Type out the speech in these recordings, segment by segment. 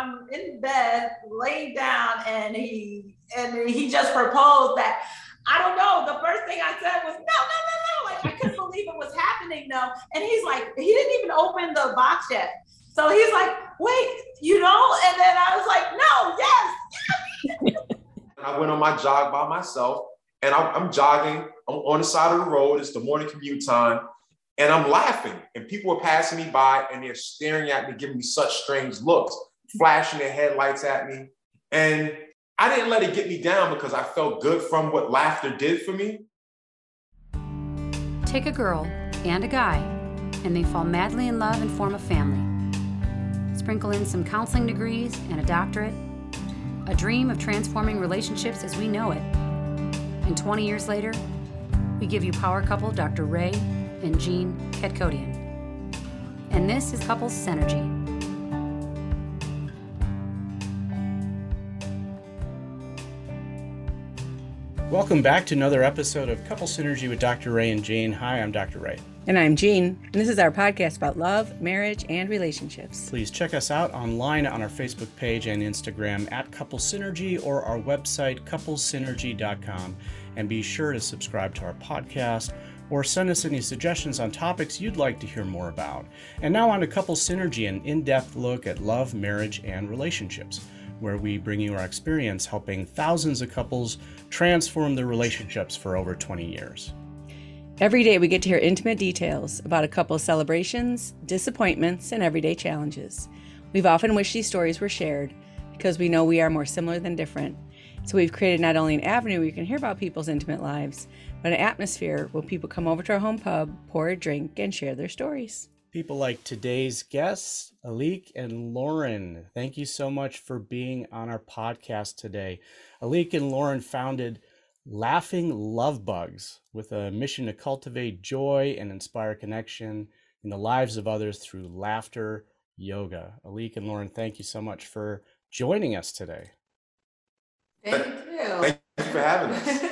I'm in bed, laid down, and he and he just proposed that. I don't know. The first thing I said was no, no, no, no. Like I couldn't believe it was happening though. And he's like, he didn't even open the box yet. So he's like, wait, you know? And then I was like, no, yes, yes. I went on my jog by myself and I'm, I'm jogging. I'm on the side of the road. It's the morning commute time and I'm laughing. And people are passing me by and they're staring at me, giving me such strange looks, flashing their headlights at me. And I didn't let it get me down because I felt good from what laughter did for me. Take a girl and a guy, and they fall madly in love and form a family. Sprinkle in some counseling degrees and a doctorate, a dream of transforming relationships as we know it. And 20 years later, we give you power couple Dr. Ray and Jean Ketkodian. And this is Couples Synergy. Welcome back to another episode of Couple Synergy with Dr. Ray and Jean. Hi, I'm Dr. Ray. And I'm Jean, and this is our podcast about love, marriage, and relationships. Please check us out online on our Facebook page and Instagram at Couple Synergy or our website, couplesynergy.com. And be sure to subscribe to our podcast or send us any suggestions on topics you'd like to hear more about. And now on to Couple Synergy, an in depth look at love, marriage, and relationships, where we bring you our experience helping thousands of couples transform their relationships for over 20 years. Every day we get to hear intimate details about a couple's celebrations, disappointments, and everyday challenges. We've often wished these stories were shared because we know we are more similar than different. So we've created not only an avenue where you can hear about people's intimate lives, but an atmosphere where people come over to our home pub, pour a drink, and share their stories. People like today's guests, Alik and Lauren. Thank you so much for being on our podcast today. Alik and Lauren founded Laughing Love Bugs with a mission to cultivate joy and inspire connection in the lives of others through laughter yoga. Alik and Lauren, thank you so much for joining us today. Thank you. Thank you for having us.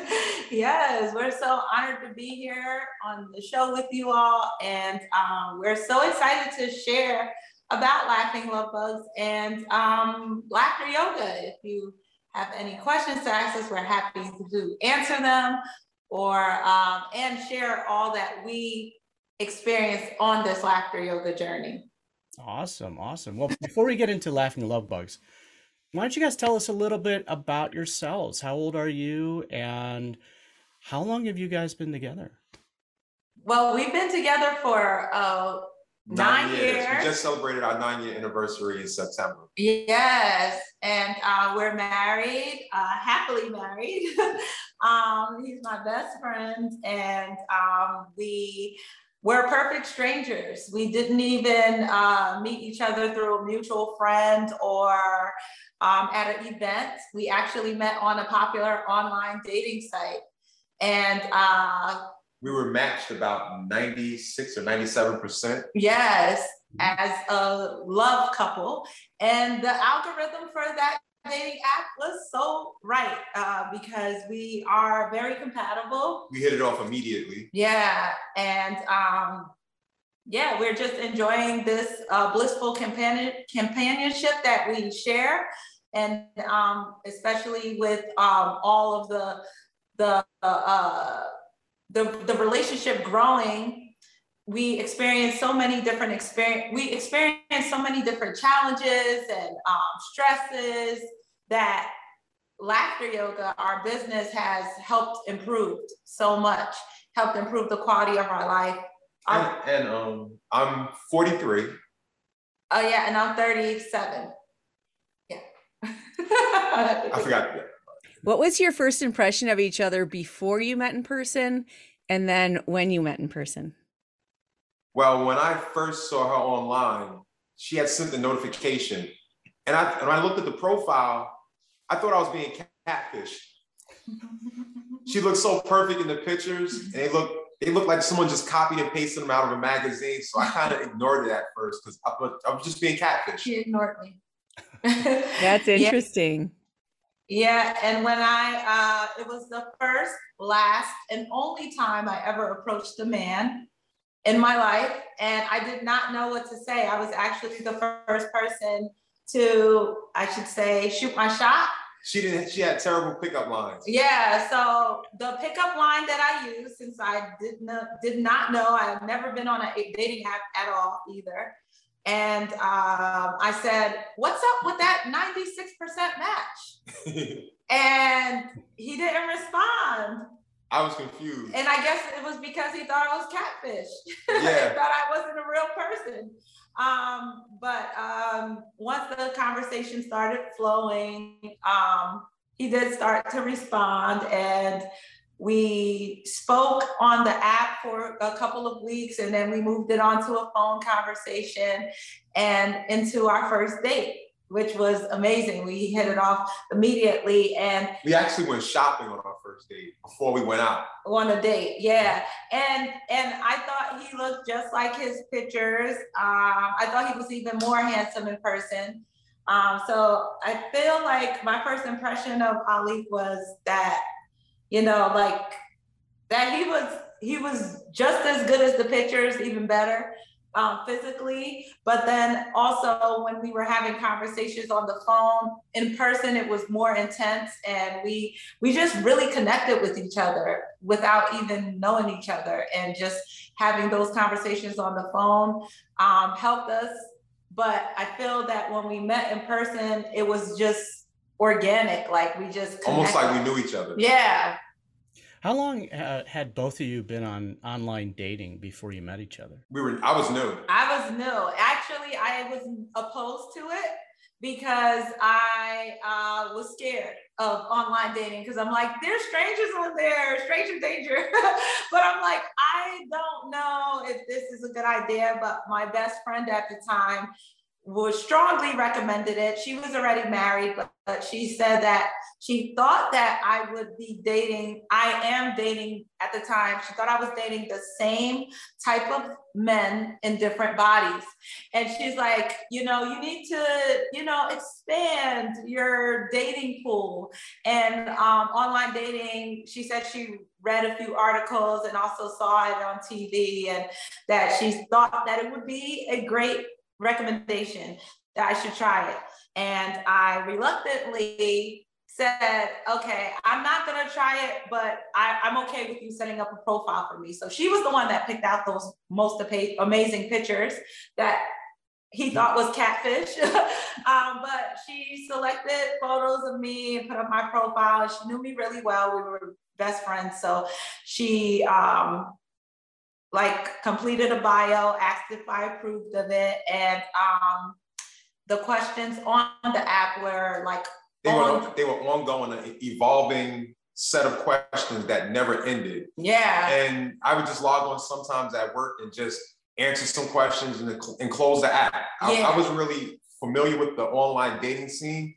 Yes, we're so honored to be here on the show with you all. And um, we're so excited to share about Laughing Love Bugs and um, laughter yoga. If you have any questions to ask us, we're happy to answer them or um, and share all that we experience on this laughter yoga journey. Awesome, awesome. Well, before we get into Laughing Love Bugs, why don't you guys tell us a little bit about yourselves? How old are you and how long have you guys been together? Well, we've been together for uh, nine, nine years. years. We just celebrated our nine year anniversary in September. Yes, and uh, we're married, uh, happily married. um, he's my best friend, and um, we we're perfect strangers. We didn't even uh, meet each other through a mutual friend or um, at an event. We actually met on a popular online dating site. And uh, we were matched about 96 or 97%. Yes, as a love couple. And the algorithm for that dating app was so right uh, because we are very compatible. We hit it off immediately. Yeah. And um, yeah, we're just enjoying this uh, blissful companion companionship that we share, and um, especially with um, all of the the uh, the the relationship growing. We experience so many different experience. We experience so many different challenges and um, stresses that laughter yoga, our business has helped improve so much, helped improve the quality of our life and, and um, I'm 43. Oh yeah, and I'm 37. Yeah. I forgot. What was your first impression of each other before you met in person, and then when you met in person? Well, when I first saw her online, she had sent the notification, and I and I looked at the profile. I thought I was being catfished. she looked so perfect in the pictures, and they looked they look like someone just copied and pasted them out of a magazine. So I kind of ignored it at first because I, I, was just being catfish. She ignored me. That's interesting. Yeah. and when I, uh, it was the first, last, and only time I ever approached a man in my life, and I did not know what to say. I was actually the first person to, I should say, shoot my shot. She didn't. She had terrible pickup lines. Yeah. So the pickup line that I used, since I did not did not know, I have never been on a dating app at all either. And um, I said, "What's up with that 96% match?" and he didn't respond. I was confused. And I guess it was because he thought I was catfish. Yeah. he thought I wasn't a real person. Um, but um, once the conversation started flowing, um, he did start to respond and we spoke on the app for a couple of weeks and then we moved it on to a phone conversation and into our first date which was amazing. We hit it off immediately and we actually went shopping on our first date before we went out. On a date, yeah. And and I thought he looked just like his pictures. Um, I thought he was even more handsome in person. Um, so I feel like my first impression of Ali was that, you know, like that he was he was just as good as the pictures, even better um, physically, but then also when we were having conversations on the phone in person, it was more intense, and we we just really connected with each other without even knowing each other, and just having those conversations on the phone um, helped us. But I feel that when we met in person, it was just organic, like we just connected. almost like we knew each other. Yeah, how long uh, had both of you been on online dating before you met each other? We were. I was new. I was new. Actually, I was opposed to it because I uh, was scared of online dating because I'm like, there's strangers on there, stranger danger. but I'm like, I don't know if this is a good idea. But my best friend at the time was strongly recommended it. She was already married, but, but she said that she thought that I would be dating, I am dating at the time, she thought I was dating the same type of men in different bodies. And she's like, you know, you need to, you know, expand your dating pool. And um, online dating, she said she read a few articles and also saw it on TV and that she thought that it would be a great recommendation that I should try it. And I reluctantly said, okay, I'm not gonna try it, but I, am okay with you setting up a profile for me. So she was the one that picked out those most amazing pictures that he thought was catfish. um, but she selected photos of me and put up my profile. She knew me really well. We were best friends. So she um, like completed a bio, asked if I approved of it, and um, the questions on the app were like they on, were they were ongoing, an evolving set of questions that never ended. Yeah, and I would just log on sometimes at work and just answer some questions and, and close the app. I, yeah. I wasn't really familiar with the online dating scene,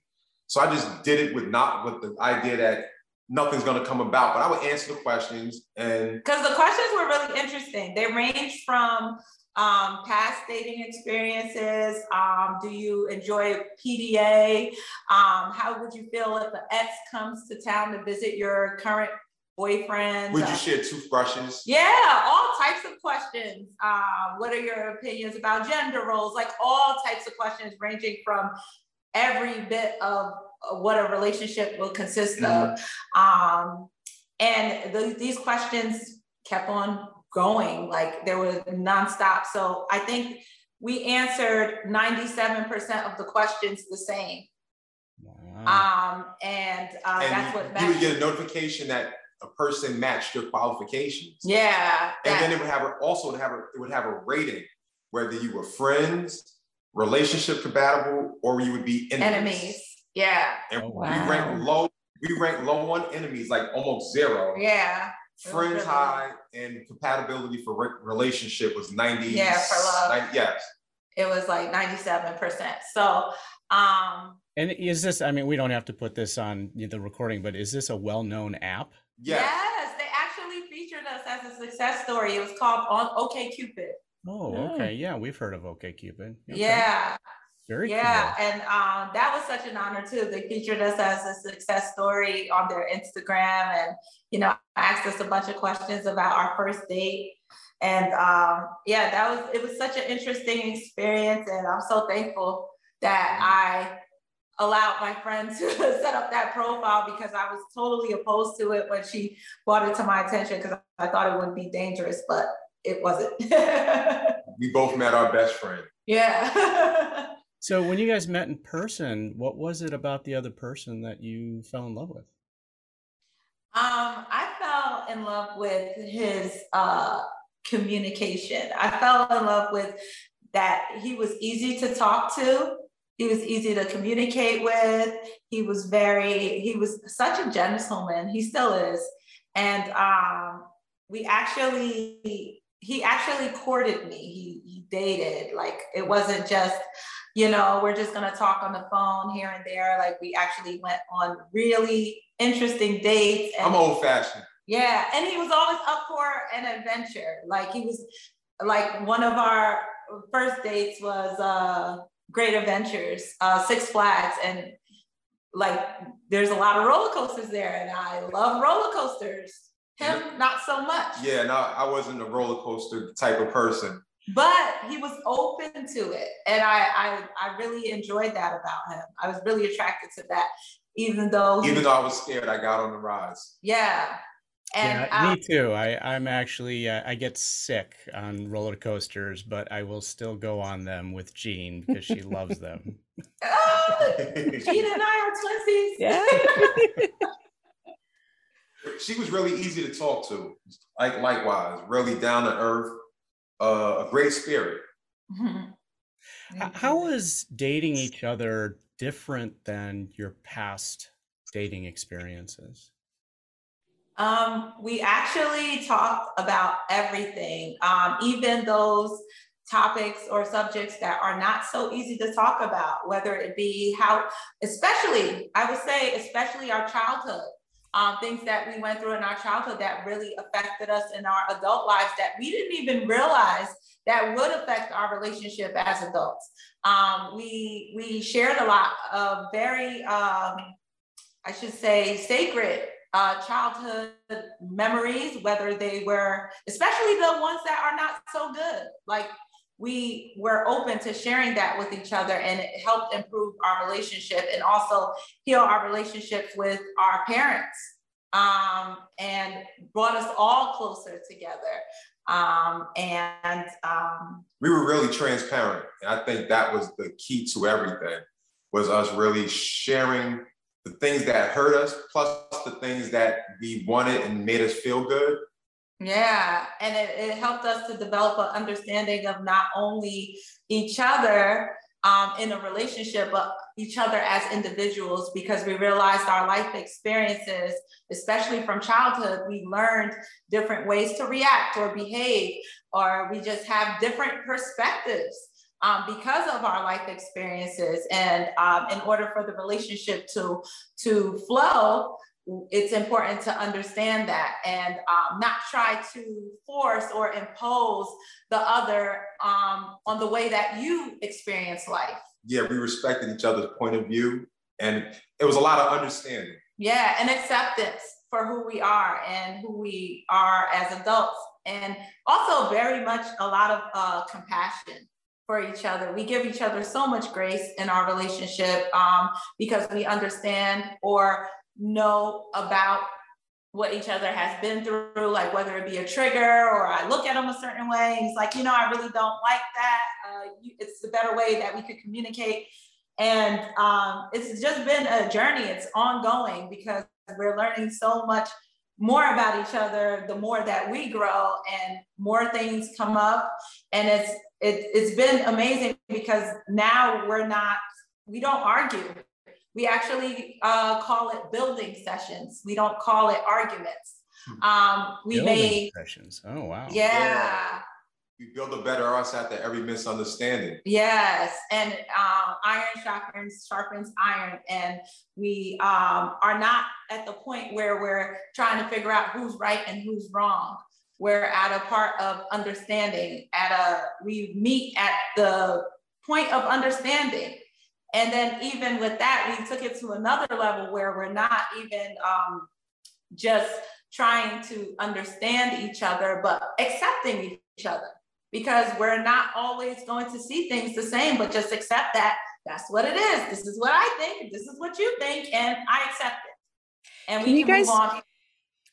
so I just did it with not with the idea that nothing's going to come about. But I would answer the questions and because the questions were really interesting. They range from um, past dating experiences. Um, do you enjoy PDA? Um, how would you feel if an ex comes to town to visit your current boyfriend? Would you share toothbrushes? Yeah, all types of questions. Uh, what are your opinions about gender roles? Like all types of questions, ranging from every bit of what a relationship will consist mm-hmm. of. Um, and the, these questions kept on going, like there was nonstop. So I think we answered 97% of the questions the same. Wow. Um, and, uh, and that's what you would get a notification that a person matched your qualifications. Yeah. And then it would have a, also have a, it would have a rating, whether you were friends, relationship compatible, or you would be enemies. Enemies. Yeah. And oh, wow. we rank low. We rank low on enemies, like almost zero. Yeah. Friends really high and compatibility for re- relationship was 90. Yeah, for love. 90, yes. It was like 97%. So, um, and is this, I mean, we don't have to put this on the recording, but is this a well known app? Yes. yes. They actually featured us as a success story. It was called on OK Cupid. Oh, okay. Yeah, we've heard of OK Cupid. Okay. Yeah. Very yeah, cool. and um, that was such an honor too. They featured us as a success story on their Instagram, and you know, asked us a bunch of questions about our first date. And um, yeah, that was it was such an interesting experience, and I'm so thankful that I allowed my friend to set up that profile because I was totally opposed to it when she brought it to my attention because I thought it would be dangerous, but it wasn't. we both met our best friend. Yeah. so when you guys met in person, what was it about the other person that you fell in love with? Um, I fell in love with his uh, communication. I fell in love with that he was easy to talk to. He was easy to communicate with. He was very, he was such a gentleman. He still is. And um, we actually, he actually courted me. He, he dated. Like it wasn't just, you know, we're just gonna talk on the phone here and there. Like we actually went on really interesting dates. And, I'm old fashioned. Yeah, and he was always up for an adventure. Like he was, like one of our first dates was uh, Great Adventures, uh, Six Flags, and like there's a lot of roller coasters there, and I love roller coasters. Him, not so much. Yeah, no, I wasn't a roller coaster type of person. But he was open to it, and I, I, I really enjoyed that about him. I was really attracted to that, even though even though I was scared, I got on the rides. Yeah, and yeah, um, me too. I, I'm actually uh, I get sick on roller coasters, but I will still go on them with Jean because she loves them. oh, Jean and I are twinsies. Yeah. she was really easy to talk to. Like likewise, really down to earth, uh, a great spirit. Mm-hmm. How is dating each other different than your past dating experiences? Um, we actually talked about everything, um, even those topics or subjects that are not so easy to talk about, whether it be how, especially, I would say, especially our childhood. Um, things that we went through in our childhood that really affected us in our adult lives that we didn't even realize that would affect our relationship as adults. Um, we we shared a lot of very, um, I should say, sacred uh, childhood memories, whether they were, especially the ones that are not so good. Like we were open to sharing that with each other and it helped improve our relationship and also heal our relationships with our parents um, and brought us all closer together. Um, and um, we were really transparent. And I think that was the key to everything was us really sharing the things that hurt us plus the things that we wanted and made us feel good. Yeah, and it, it helped us to develop an understanding of not only each other um, in a relationship, but each other as individuals because we realized our life experiences, especially from childhood, we learned different ways to react or behave, or we just have different perspectives um, because of our life experiences. And um, in order for the relationship to, to flow, it's important to understand that and um, not try to force or impose the other um, on the way that you experience life. Yeah, we respected each other's point of view, and it was a lot of understanding. Yeah, and acceptance for who we are and who we are as adults, and also very much a lot of uh, compassion for each other. We give each other so much grace in our relationship um, because we understand or know about what each other has been through, like whether it be a trigger or I look at them a certain way. And he's like, you know, I really don't like that. Uh, you, it's the better way that we could communicate. And um, it's just been a journey. It's ongoing because we're learning so much more about each other the more that we grow and more things come up and it's it, it's been amazing because now we're not we don't argue we actually uh, call it building sessions we don't call it arguments hmm. um, we building made sessions oh wow yeah, yeah we build a better us after every misunderstanding. Yes, and um, iron sharpens sharpens iron, and we um, are not at the point where we're trying to figure out who's right and who's wrong. We're at a part of understanding. At a we meet at the point of understanding, and then even with that, we took it to another level where we're not even um, just trying to understand each other, but accepting each other because we're not always going to see things the same, but just accept that that's what it is. This is what I think. This is what you think, and I accept it. And Can we you guys- move on.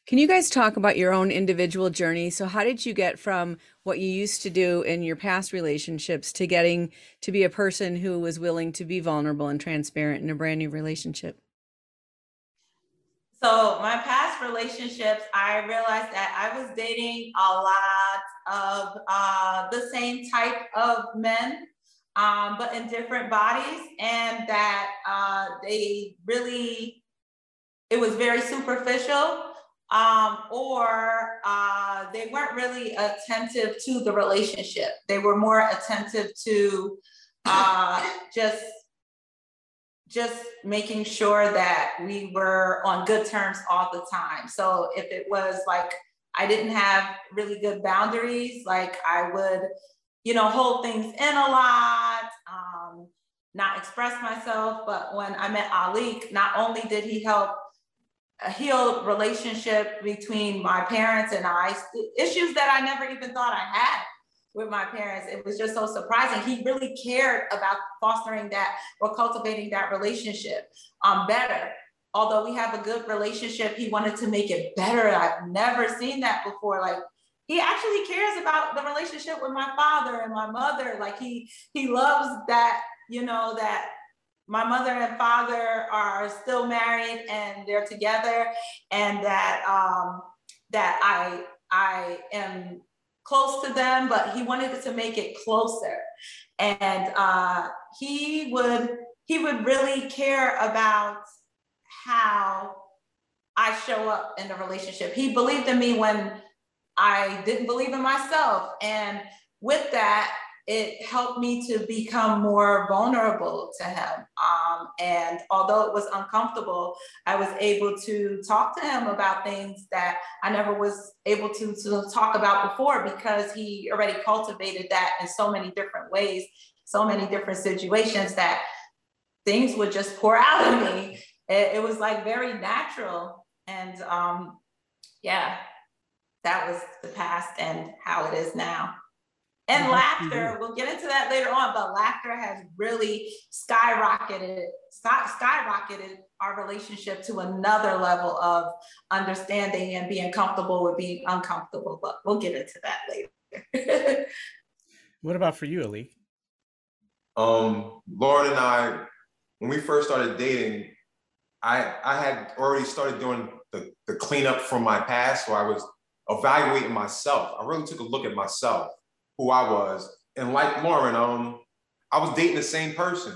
Can you guys talk about your own individual journey? So, how did you get from what you used to do in your past relationships to getting to be a person who was willing to be vulnerable and transparent in a brand new relationship? So my past relationships, I realized that I was dating a lot of uh, the same type of men, um, but in different bodies, and that uh, they really, it was very superficial, um, or uh, they weren't really attentive to the relationship. They were more attentive to uh, just just making sure that we were on good terms all the time. So if it was like I didn't have really good boundaries, like I would, you know, hold things in a lot, um, not express myself. But when I met Alik, not only did he help a heal relationship between my parents and I, issues that I never even thought I had with my parents. It was just so surprising. He really cared about fostering that or cultivating that relationship um, better. Although we have a good relationship, he wanted to make it better. I've never seen that before. Like he actually cares about the relationship with my father and my mother. Like he he loves that, you know, that my mother and father are still married and they're together and that um that I I am close to them, but he wanted to make it closer. And uh, he would he would really care about how I show up in the relationship. He believed in me when I didn't believe in myself. And with that, it helped me to become more vulnerable to him. Um, and although it was uncomfortable, I was able to talk to him about things that I never was able to, to talk about before because he already cultivated that in so many different ways, so many different situations that things would just pour out of me. It, it was like very natural. And um, yeah, that was the past and how it is now. And Well, laughter, we'll get into that later on, but laughter has really skyrocketed, skyrocketed our relationship to another level of understanding and being comfortable with being uncomfortable. But we'll get into that later. What about for you, Ali? Um, Lauren and I, when we first started dating, I I had already started doing the, the cleanup from my past, so I was evaluating myself. I really took a look at myself, who I was, and like Lauren, um, I was dating the same person,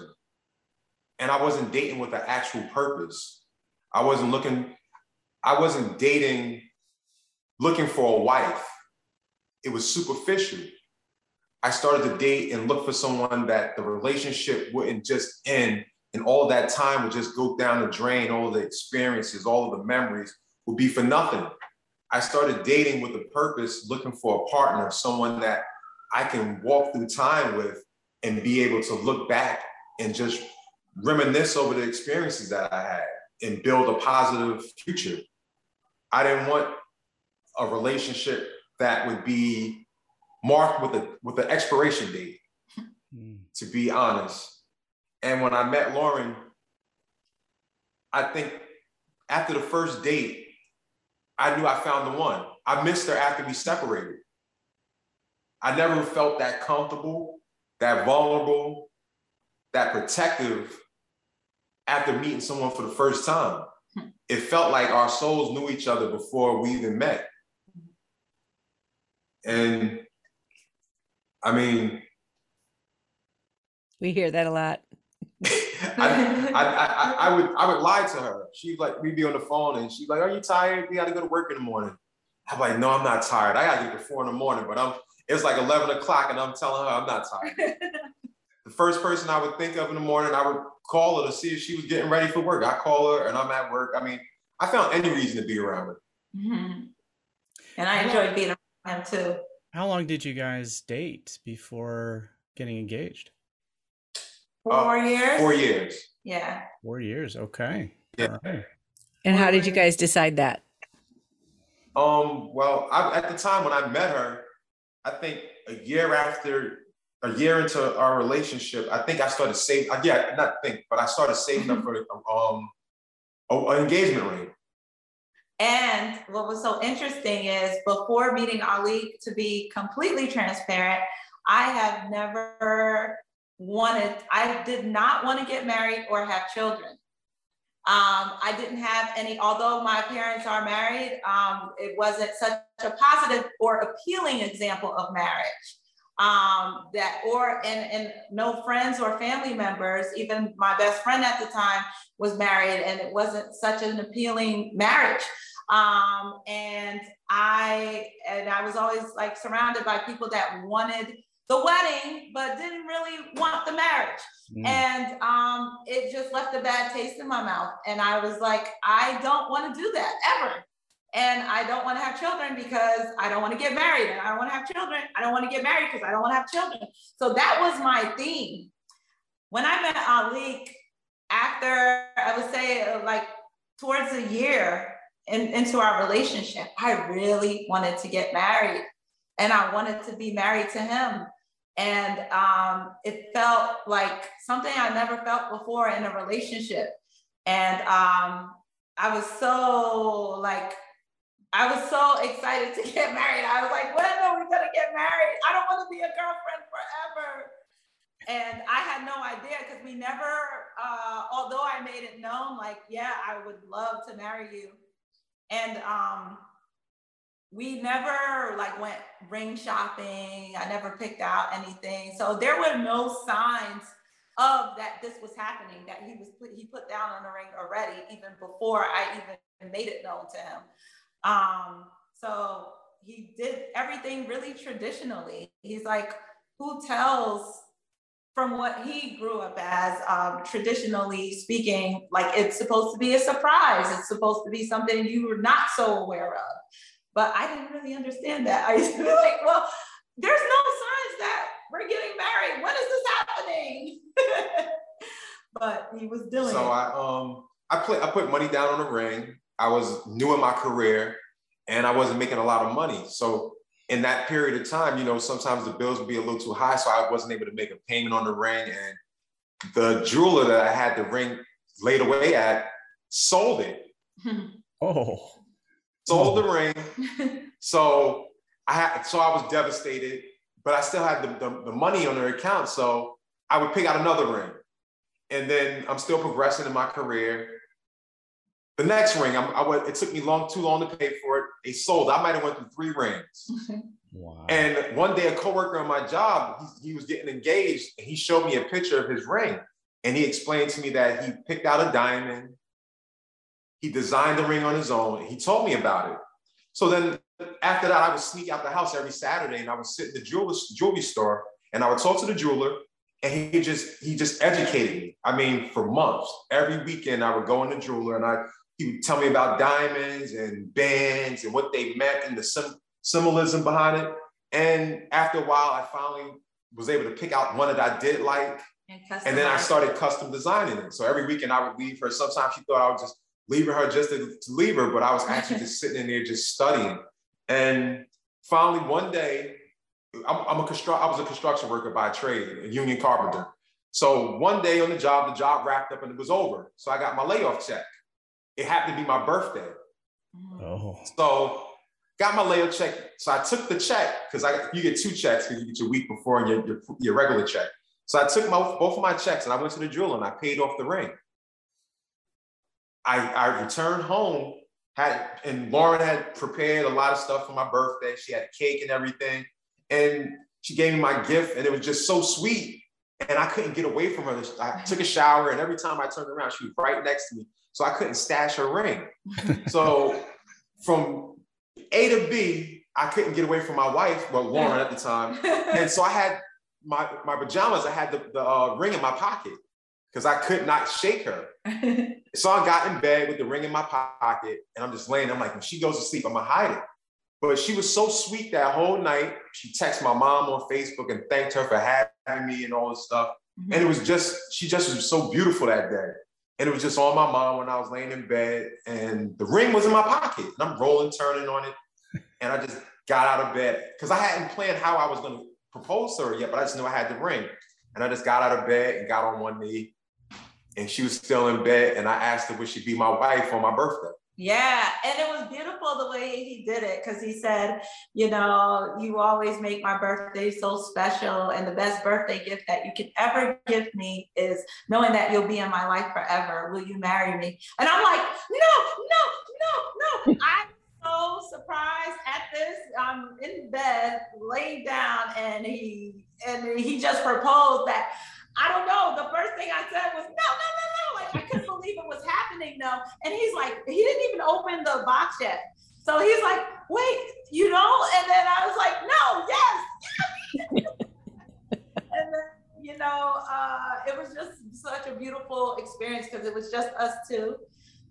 and I wasn't dating with an actual purpose. I wasn't looking, I wasn't dating, looking for a wife. It was superficial. I started to date and look for someone that the relationship wouldn't just end and all that time would just go down the drain, all the experiences, all of the memories would be for nothing. I started dating with a purpose, looking for a partner, someone that I can walk through time with and be able to look back and just reminisce over the experiences that I had and build a positive future. I didn't want a relationship that would be marked with a with an expiration date, Hmm. to be honest. And when I met Lauren, I think after the first date, I knew I found the one. I missed her after we separated. I never felt that comfortable, that vulnerable, that protective after meeting someone for the first time. It felt like our souls knew each other before we even met. And I mean, We hear that a lot. I, I, I, I would I would lie to her. She'd like we'd be on the phone and she'd like, Are you tired? We gotta go to work in the morning. I'm like, no, I'm not tired. I gotta get to four in the morning, but I'm it's like 11 o'clock and I'm telling her I'm not tired. the first person I would think of in the morning, I would call her to see if she was getting ready for work. I call her and I'm at work. I mean, I found any reason to be around her. Mhm. And I enjoyed being around him too. How long did you guys date before getting engaged? Four years. Four years. Yeah. Four years. Okay. Yeah. All right. And how did you guys decide that? Um, well, I, at the time when I met her, I think a year after a year into our relationship, I think I started saving. Yeah, not think, but I started saving up for um an engagement ring. And what was so interesting is before meeting Ali, to be completely transparent, I have never wanted, I did not want to get married or have children. Um, I didn't have any, although my parents are married, um, it wasn't such a positive or appealing example of marriage. Um, that or and and no friends or family members, even my best friend at the time was married, and it wasn't such an appealing marriage. Um, and I and I was always like surrounded by people that wanted the wedding, but didn't really want the marriage. Mm. And um, it just left a bad taste in my mouth. And I was like, I don't want to do that ever. And I don't want to have children because I don't want to get married. And I don't want to have children. I don't want to get married because I don't want to have children. So that was my theme. When I met Ali, after I would say like towards a year in, into our relationship, I really wanted to get married and I wanted to be married to him. And um, it felt like something I never felt before in a relationship. And um, I was so like, I was so excited to get married. I was like, when are we gonna get married? I don't want to be a girlfriend forever. And I had no idea because we never, uh, although I made it known, like, yeah, I would love to marry you. And um, we never like went ring shopping. I never picked out anything. So there were no signs of that this was happening, that he was put, he put down on the ring already, even before I even made it known to him. Um, so he did everything really traditionally. He's like, who tells from what he grew up as, um, traditionally speaking, like it's supposed to be a surprise. It's supposed to be something you were not so aware of. But I didn't really understand that. I used to be like, well, there's no signs that we're getting married. When is this happening? but he was doing so it. I um I put I put money down on the ring. I was new in my career and I wasn't making a lot of money. So in that period of time, you know, sometimes the bills would be a little too high. So I wasn't able to make a payment on the ring. And the jeweler that I had the ring laid away at sold it. oh sold the oh. ring. so I had, so I was devastated, but I still had the, the, the, money on their account. So I would pick out another ring. And then I'm still progressing in my career. The next ring, I'm, I went, it took me long, too long to pay for it. They sold. I might have went through three rings. Wow. And one day, a coworker on my job, he, he was getting engaged, and he showed me a picture of his ring, and he explained to me that he picked out a diamond, he designed the ring on his own. He told me about it. So then after that, I would sneak out the house every Saturday and I would sit in the jewelry, jewelry store and I would talk to the jeweler and he just he just educated me. I mean, for months, every weekend I would go in the jeweler and I he would tell me about diamonds and bands and what they meant and the sim- symbolism behind it. And after a while, I finally was able to pick out one that I did like. And, and then I started custom designing it. So every weekend I would leave her. Sometimes she thought I was just leaving her just to, to leave her, but I was actually just sitting in there just studying. And finally, one day, I'm, I'm a construct. I was a construction worker by trade, a union carpenter. So one day on the job, the job wrapped up and it was over. So I got my layoff check. It happened to be my birthday. Oh. So got my layoff check. So I took the check because I you get two checks because you get your week before and your, your, your regular check. So I took my both of my checks and I went to the jeweler and I paid off the ring. I, I returned home, had and Lauren had prepared a lot of stuff for my birthday. She had cake and everything. And she gave me my gift, and it was just so sweet. And I couldn't get away from her. I took a shower, and every time I turned around, she was right next to me. So I couldn't stash her ring. so from A to B, I couldn't get away from my wife, well, Lauren at the time. And so I had my, my pajamas, I had the, the uh, ring in my pocket because I could not shake her. so I got in bed with the ring in my pocket and I'm just laying. I'm like, when she goes to sleep, I'm gonna hide it. But she was so sweet that whole night. She texted my mom on Facebook and thanked her for having me and all this stuff. Mm-hmm. And it was just, she just was so beautiful that day. And it was just on my mind when I was laying in bed and the ring was in my pocket and I'm rolling, turning on it. And I just got out of bed because I hadn't planned how I was gonna propose to her yet, but I just knew I had the ring. And I just got out of bed and got on one knee. And she was still in bed. And I asked her, would she be my wife on my birthday? Yeah, and it was beautiful the way he did it because he said, you know, you always make my birthday so special. And the best birthday gift that you could ever give me is knowing that you'll be in my life forever. Will you marry me? And I'm like, no, no, no, no. I'm so surprised at this. I'm in bed, laid down, and he and he just proposed that. I don't know. The first thing I said was, no, no, no, no. Like I couldn't believe it was happening though. And he's like, he didn't even open the box yet. So he's like, wait, you know? And then I was like, no, yes, yes. and then, you know, uh, it was just such a beautiful experience because it was just us two.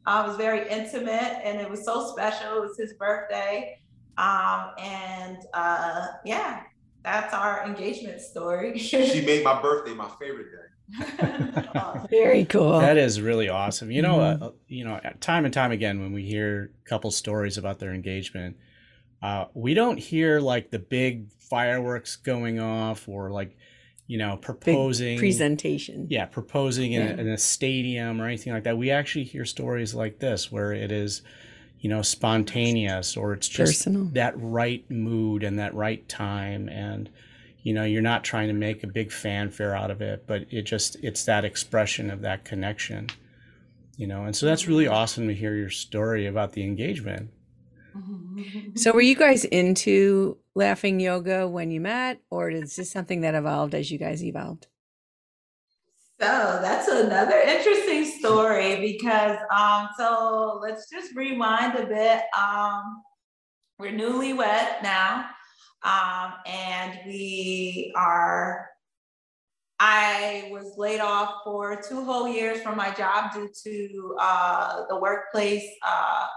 Uh, it was very intimate and it was so special. It was his birthday. Um, and uh, yeah, that's our engagement story. she made my birthday my favorite day. Very cool. That is really awesome. You know, mm-hmm. uh, you know, time and time again when we hear couple stories about their engagement, uh, we don't hear like the big fireworks going off or like, you know, proposing big presentation. Yeah, proposing yeah. In, a, in a stadium or anything like that. We actually hear stories like this where it is you know, spontaneous or it's just Personal. that right mood and that right time. And, you know, you're not trying to make a big fanfare out of it, but it just, it's that expression of that connection, you know. And so that's really awesome to hear your story about the engagement. So, were you guys into laughing yoga when you met, or is this something that evolved as you guys evolved? So that's another interesting story because um, so let's just rewind a bit. Um, we're newlywed now, um, and we are. I was laid off for two whole years from my job due to uh, the workplace. Uh,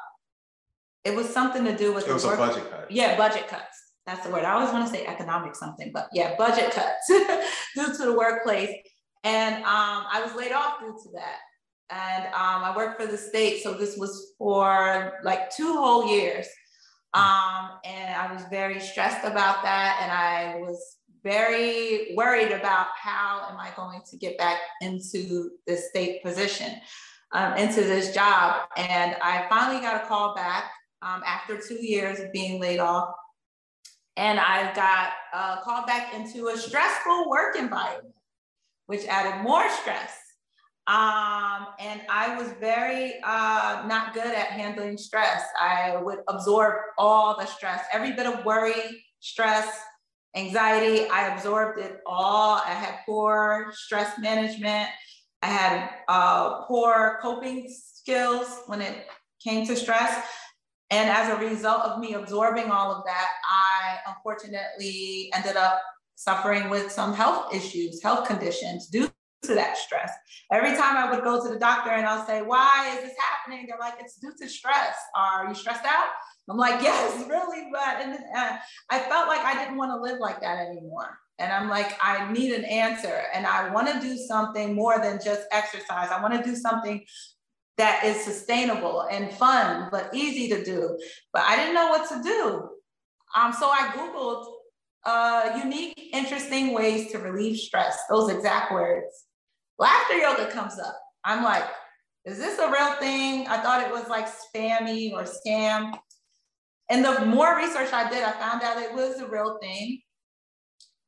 it was something to do with it was work- a budget cut. Yeah, budget cuts. That's the word. I always want to say economic something, but yeah, budget cuts due to the workplace. And um, I was laid off due to that. And um, I worked for the state. So this was for like two whole years. Um, and I was very stressed about that. And I was very worried about how am I going to get back into this state position, um, into this job. And I finally got a call back um, after two years of being laid off. And I got uh, called back into a stressful work environment which added more stress. Um, and I was very uh, not good at handling stress. I would absorb all the stress, every bit of worry, stress, anxiety. I absorbed it all. I had poor stress management. I had uh, poor coping skills when it came to stress. And as a result of me absorbing all of that, I unfortunately ended up suffering with some health issues, health conditions due to that stress. Every time I would go to the doctor and I'll say, Why is this happening? They're like, It's due to stress. Are you stressed out? I'm like, Yes, really. But and uh, I felt like I didn't want to live like that anymore. And I'm like, I need an answer. And I want to do something more than just exercise. I want to do something that is sustainable and fun, but easy to do. But I didn't know what to do. Um, so I Googled uh, unique, interesting ways to relieve stress. Those exact words. Laughter yoga comes up. I'm like, is this a real thing? I thought it was like spammy or scam. And the more research I did, I found out it was a real thing.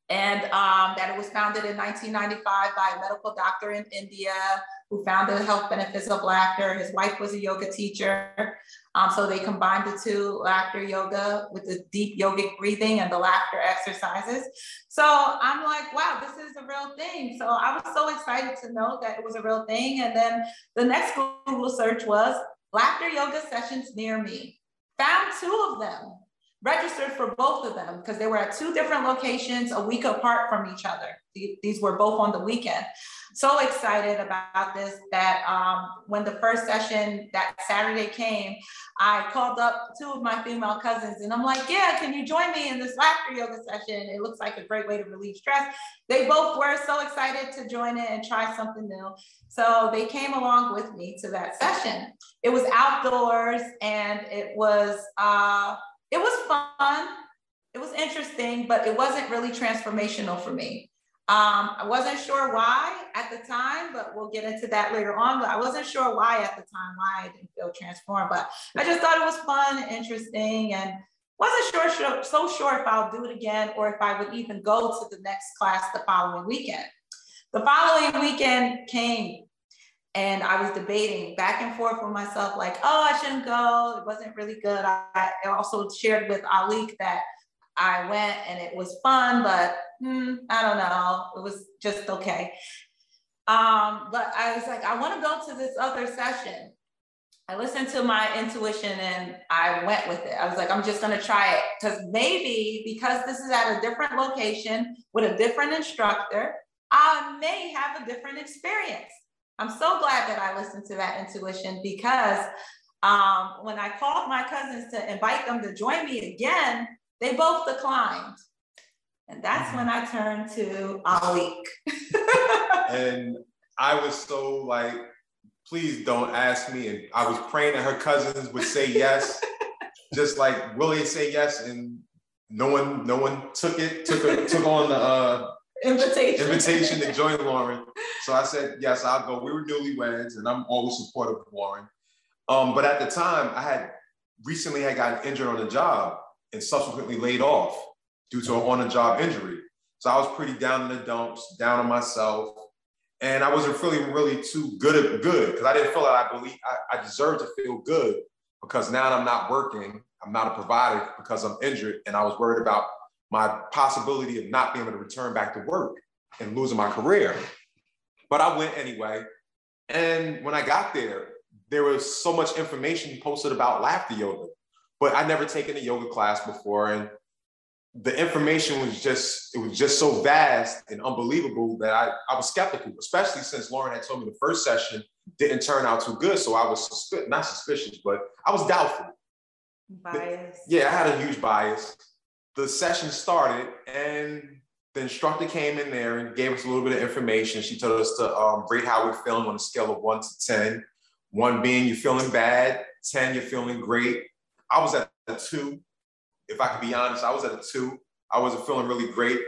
And um, that it was founded in 1995 by a medical doctor in India who found the health benefits of laughter. His wife was a yoga teacher. Um, so they combined the two, laughter yoga with the deep yogic breathing and the laughter exercises. So I'm like, wow, this is a real thing. So I was so excited to know that it was a real thing. And then the next Google search was laughter yoga sessions near me. Found two of them registered for both of them because they were at two different locations a week apart from each other. These were both on the weekend so excited about this that um, when the first session that Saturday came, I called up two of my female cousins and I'm like, yeah, can you join me in this laughter yoga session? It looks like a great way to relieve stress. They both were so excited to join it and try something new. So they came along with me to that session. It was outdoors and it was, uh, it was fun it was interesting, but it wasn't really transformational for me. Um, I wasn't sure why at the time, but we'll get into that later on. But I wasn't sure why at the time, why I didn't feel transformed. But I just thought it was fun and interesting and wasn't sure, sure so sure if I'll do it again or if I would even go to the next class the following weekend. The following weekend came and I was debating back and forth with myself, like, oh, I shouldn't go. It wasn't really good. I, I also shared with Alik that I went and it was fun, but hmm, I don't know. It was just okay. Um, but I was like, I want to go to this other session. I listened to my intuition and I went with it. I was like, I'm just going to try it because maybe because this is at a different location with a different instructor, I may have a different experience. I'm so glad that I listened to that intuition because um, when I called my cousins to invite them to join me again, they both declined. And that's when I turned to Alik. and I was so like, please don't ask me. And I was praying that her cousins would say yes, just like Willie say yes, and no one, no one took it, took a, took on the uh, invitation invitation to join Lauren. So I said yes, I'll go. We were newlyweds, and I'm always supportive of Lauren. Um, but at the time, I had recently had gotten injured on the job, and subsequently laid off due to an on-the-job injury. So I was pretty down in the dumps, down on myself, and I wasn't feeling really too good at good because I didn't feel that I believe I, I deserved to feel good because now I'm not working, I'm not a provider because I'm injured, and I was worried about my possibility of not being able to return back to work and losing my career. But I went anyway. And when I got there, there was so much information posted about laughter yoga but I'd never taken a yoga class before. And the information was just, it was just so vast and unbelievable that I, I was skeptical, especially since Lauren had told me the first session didn't turn out too good. So I was not suspicious, but I was doubtful. Bias. Yeah, I had a huge bias. The session started and the instructor came in there and gave us a little bit of information. She told us to um, rate how we're feeling on a scale of one to 10. One being you're feeling bad, 10, you're feeling great, I was at a two. If I could be honest, I was at a two. I wasn't feeling really great.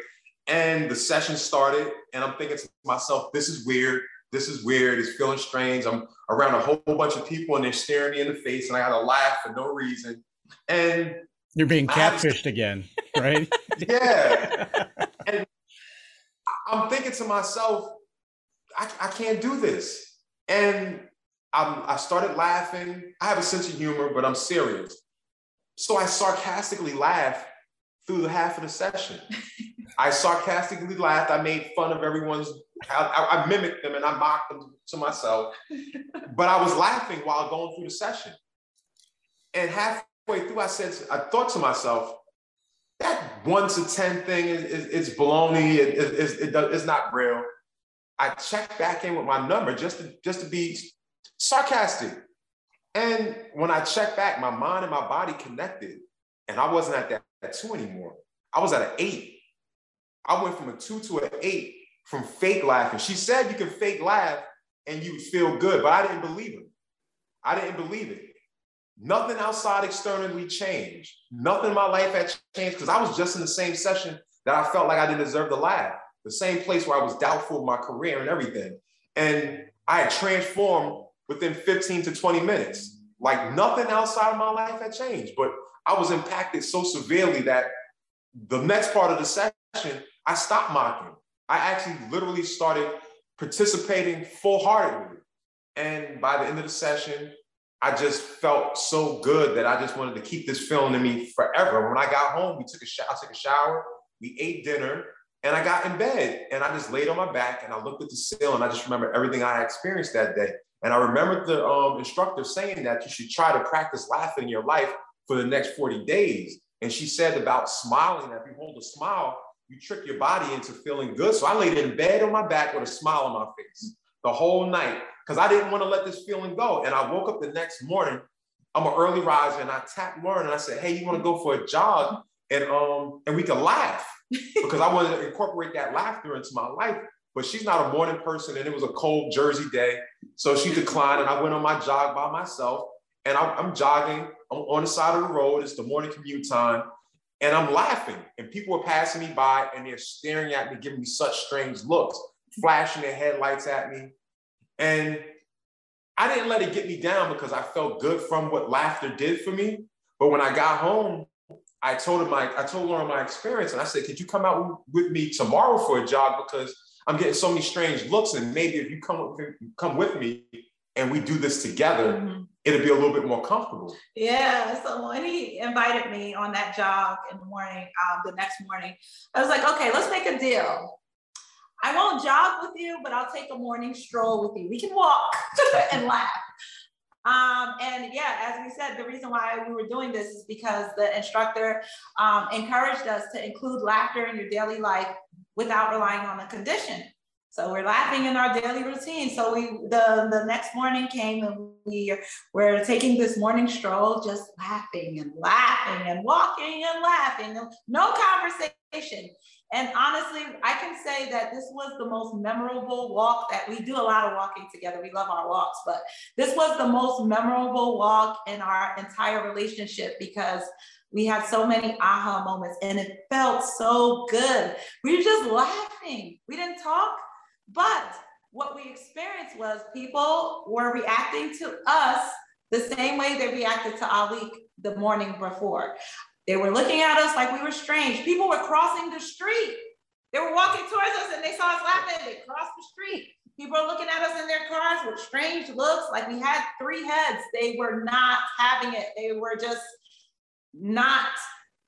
And the session started, and I'm thinking to myself, this is weird. This is weird. It's feeling strange. I'm around a whole bunch of people and they're staring me in the face, and I got to laugh for no reason. And you're being catfished again, right? yeah. and I'm thinking to myself, I, I can't do this. And I'm, I started laughing. I have a sense of humor, but I'm serious. So I sarcastically laughed through the half of the session. I sarcastically laughed. I made fun of everyone's, I, I, mimicked them and I mocked them to myself. But I was laughing while going through the session. And halfway through, I said, I thought to myself, that one to 10 thing is, is, is baloney. It, it, it, it's not real. I checked back in with my number just to, just to be sarcastic. And when I checked back, my mind and my body connected, and I wasn't at that, that two anymore. I was at an eight. I went from a two to an eight from fake laughing. She said you can fake laugh and you feel good, but I didn't believe it. I didn't believe it. Nothing outside externally changed. Nothing in my life had changed because I was just in the same session that I felt like I didn't deserve to laugh. The same place where I was doubtful of my career and everything. And I had transformed within 15 to 20 minutes. Like nothing outside of my life had changed, but I was impacted so severely that the next part of the session, I stopped mocking. I actually literally started participating full heartedly. And by the end of the session, I just felt so good that I just wanted to keep this feeling in me forever. When I got home, we took a shower, I took a shower, we ate dinner, and I got in bed and I just laid on my back and I looked at the ceiling. and I just remember everything I experienced that day. And I remember the um, instructor saying that you should try to practice laughing in your life for the next 40 days. And she said about smiling, that if you hold a smile, you trick your body into feeling good. So I laid in bed on my back with a smile on my face the whole night because I didn't want to let this feeling go. And I woke up the next morning. I'm an early riser, and I tapped Lauren and I said, "Hey, you want to go for a jog and um and we can laugh?" because I wanted to incorporate that laughter into my life but she's not a morning person and it was a cold Jersey day. So she declined and I went on my jog by myself and I, am jogging I'm on the side of the road. It's the morning commute time. and I'm laughing, and people are passing me by and they're staring at me, giving me such strange looks, flashing their headlights at me. And I didn't let it get me down because I felt good from what laughter did for me. But when I got home, I told him my I told Lauren my experience, and I said, "Could you come out with me tomorrow for a jog because I'm getting so many strange looks, and maybe if you come with, come with me and we do this together, mm-hmm. it'll be a little bit more comfortable." Yeah. So when he invited me on that jog in the morning, um, the next morning, I was like, "Okay, let's make a deal. I won't jog with you, but I'll take a morning stroll with you. We can walk and laugh." Um, and yeah, as we said, the reason why we were doing this is because the instructor um, encouraged us to include laughter in your daily life without relying on a condition. So we're laughing in our daily routine. So we the the next morning came and we were taking this morning stroll, just laughing and laughing and walking and laughing. No conversation. And honestly, I can say that this was the most memorable walk that we do a lot of walking together. We love our walks, but this was the most memorable walk in our entire relationship because we had so many aha moments and it felt so good. We were just laughing. We didn't talk, but what we experienced was people were reacting to us the same way they reacted to Ali the morning before. They were looking at us like we were strange. People were crossing the street. They were walking towards us and they saw us laughing. They crossed the street. People were looking at us in their cars with strange looks, like we had three heads. They were not having it. They were just not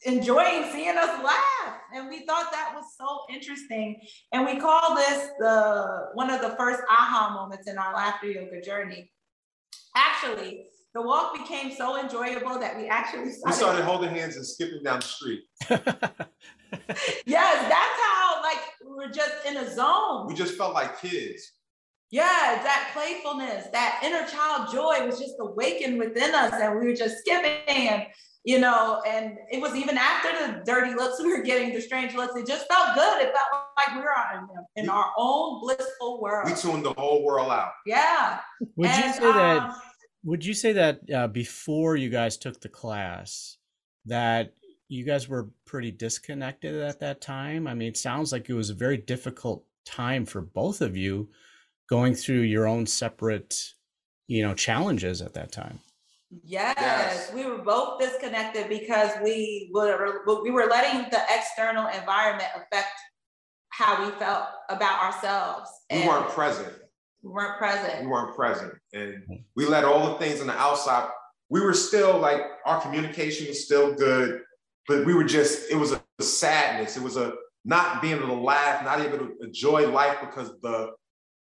enjoying seeing us laugh. And we thought that was so interesting. And we call this the one of the first aha moments in our laughter yoga journey. Actually, the walk became so enjoyable that we actually started, we started holding hands and skipping down the street. yes, that's how like we were just in a zone. We just felt like kids. Yeah, that playfulness, that inner child joy was just awakened within us, and we were just skipping and you know, and it was even after the dirty looks we were getting, the strange looks. It just felt good. It felt like we were in, in our own blissful world. We tuned the whole world out. Yeah. Would and, you say um, that? Would you say that uh, before you guys took the class, that you guys were pretty disconnected at that time? I mean, it sounds like it was a very difficult time for both of you going through your own separate, you know, challenges at that time. Yes, yes, we were both disconnected because we were we were letting the external environment affect how we felt about ourselves. We weren't present we weren't present. We weren't present. And we let all the things on the outside, we were still like, our communication was still good, but we were just, it was a, a sadness. It was a not being able to laugh, not able to enjoy life because the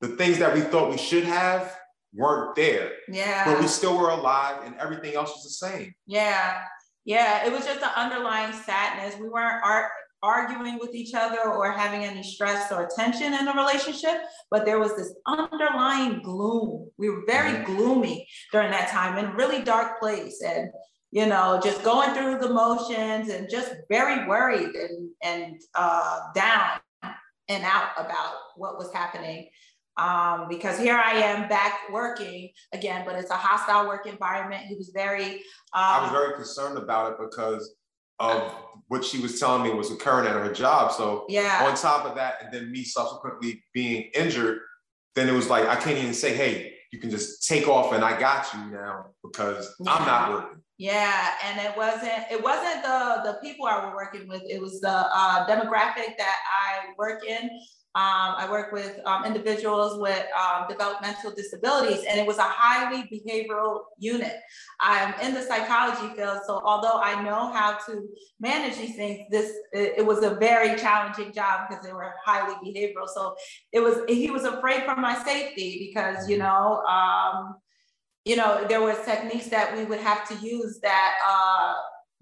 the things that we thought we should have weren't there. Yeah. But we still were alive and everything else was the same. Yeah. Yeah. It was just an underlying sadness. We weren't art arguing with each other or having any stress or tension in the relationship, but there was this underlying gloom. We were very mm-hmm. gloomy during that time in a really dark place and you know, just going through the motions and just very worried and and uh, down and out about what was happening. Um, because here I am back working again, but it's a hostile work environment. He was very. Uh, I was very concerned about it because of what she was telling me was occurring at her job. So yeah. on top of that, and then me subsequently being injured, then it was like I can't even say, hey, you can just take off and I got you now because yeah. I'm not working. Yeah, and it wasn't it wasn't the the people I were working with. It was the uh, demographic that I work in. Um, I work with um, individuals with um, developmental disabilities, and it was a highly behavioral unit. I'm in the psychology field, so although I know how to manage these things, this it, was a very challenging job because they were highly behavioral. So it was he was afraid for my safety because you know um, you know there was techniques that we would have to use that. Uh,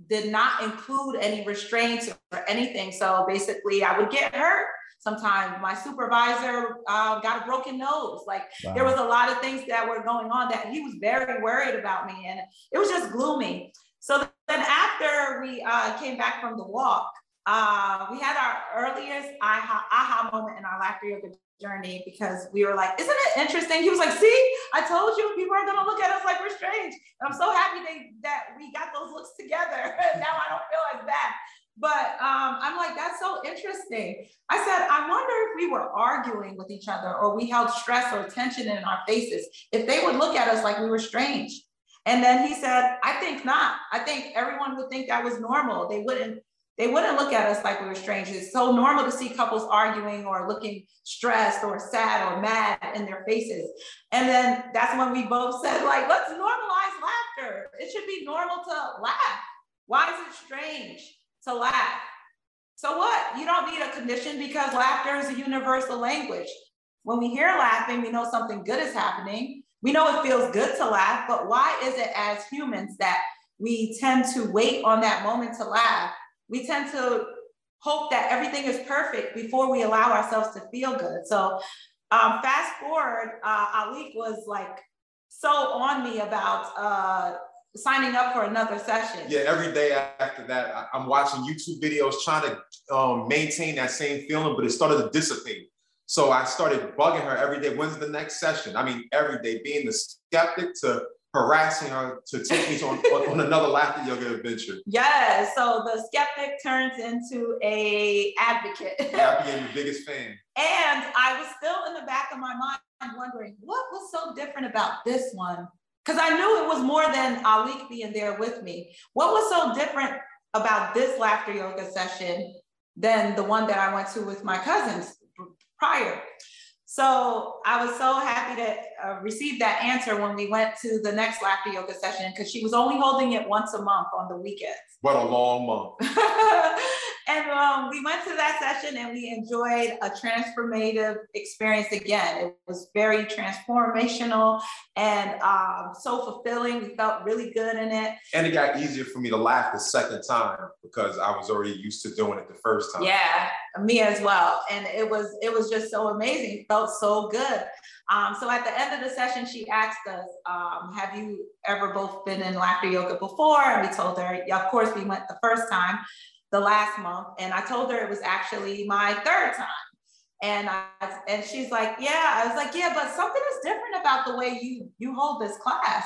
did not include any restraints or anything. So basically, I would get hurt Sometimes my supervisor uh, got a broken nose. Like wow. there was a lot of things that were going on that he was very worried about me, and it was just gloomy. So then after we uh, came back from the walk, uh, we had our earliest aha, aha moment in our laughter yoga journey because we were like, isn't it interesting? He was like, see, I told you people are gonna look at us like we're strange. And I'm so happy they, that we got those looks together. now I don't feel as bad. But um, I'm like, that's so interesting. I said, I wonder if we were arguing with each other or we held stress or tension in our faces, if they would look at us like we were strange. And then he said, I think not. I think everyone would think that was normal. They wouldn't they wouldn't look at us like we were strangers. It's so normal to see couples arguing or looking stressed or sad or mad in their faces. And then that's when we both said, like, let's normalize laughter. It should be normal to laugh. Why is it strange to laugh? So what? You don't need a condition because laughter is a universal language. When we hear laughing, we know something good is happening. We know it feels good to laugh, but why is it as humans that we tend to wait on that moment to laugh we tend to hope that everything is perfect before we allow ourselves to feel good. So um, fast forward, uh, Alik was like so on me about uh, signing up for another session. Yeah, every day after that, I, am watching YouTube videos trying to um, maintain that same feeling, but it started to dissipate. So I started bugging her every day. When's the next session? I mean, every day, being the skeptic to harassing her to take me to on, on, another laughter yoga adventure. Yes. So the skeptic turns into a advocate. yeah, I became the biggest fan. And I was still in the back of my mind wondering what was so different about this one? Because I knew it was more than Alik being there with me. What was so different about this laughter yoga session than the one that I went to with my cousins prior? So I was so happy to uh, receive that answer when we went to the next laughter yoga session because she was only holding it once a month on the weekends. What a long month. and um, we went to that session and we enjoyed a transformative experience again. It was very transformational and um, so fulfilling. We felt really good in it. And it got easier for me to laugh the second time because I was already used to doing it the first time. Yeah, me as well. And it was it was just so amazing. It felt so good. Um, so at the end of the session, she asked us, um, have you ever both been in laughter yoga before? And we told her, yeah, of course we went the first time the last month. And I told her it was actually my third time. And I and she's like, yeah. I was like, yeah, but something is different about the way you you hold this class.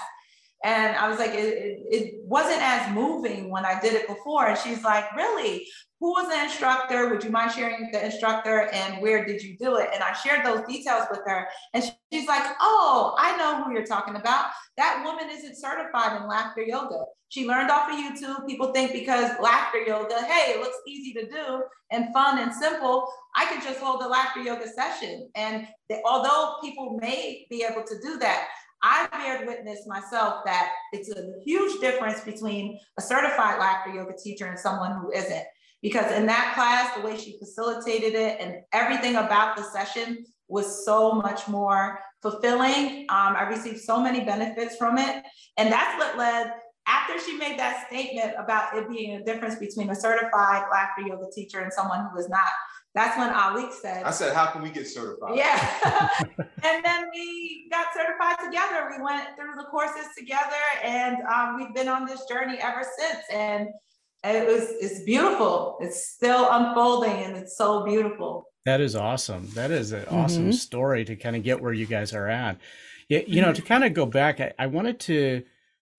And I was like, it, it, wasn't as moving when I did it before. And she's like, really? Who was the instructor? Would you mind sharing the instructor and where did you do it? And I shared those details with her. And she's like, oh, I know who you're talking about. That woman isn't certified in laughter yoga. She learned off of YouTube. People think because laughter yoga, hey, it looks easy to do and fun and simple, I could just hold a laughter yoga session. And they, although people may be able to do that, I bear witness myself that it's a huge difference between a certified laughter yoga teacher and someone who isn't. Because in that class, the way she facilitated it and everything about the session was so much more fulfilling. Um, I received so many benefits from it. And that's what led, after she made that statement about it being a difference between a certified laughter yoga teacher and someone who is not, that's when Alik said, I said, how can we get certified? Yeah. and then we got certified together. We went through the courses together and um, we've been on this journey ever since. And it was, it's beautiful. It's still unfolding and it's so beautiful. That is awesome. That is an awesome mm-hmm. story to kind of get where you guys are at. Yeah, you know, to kind of go back, I, I wanted to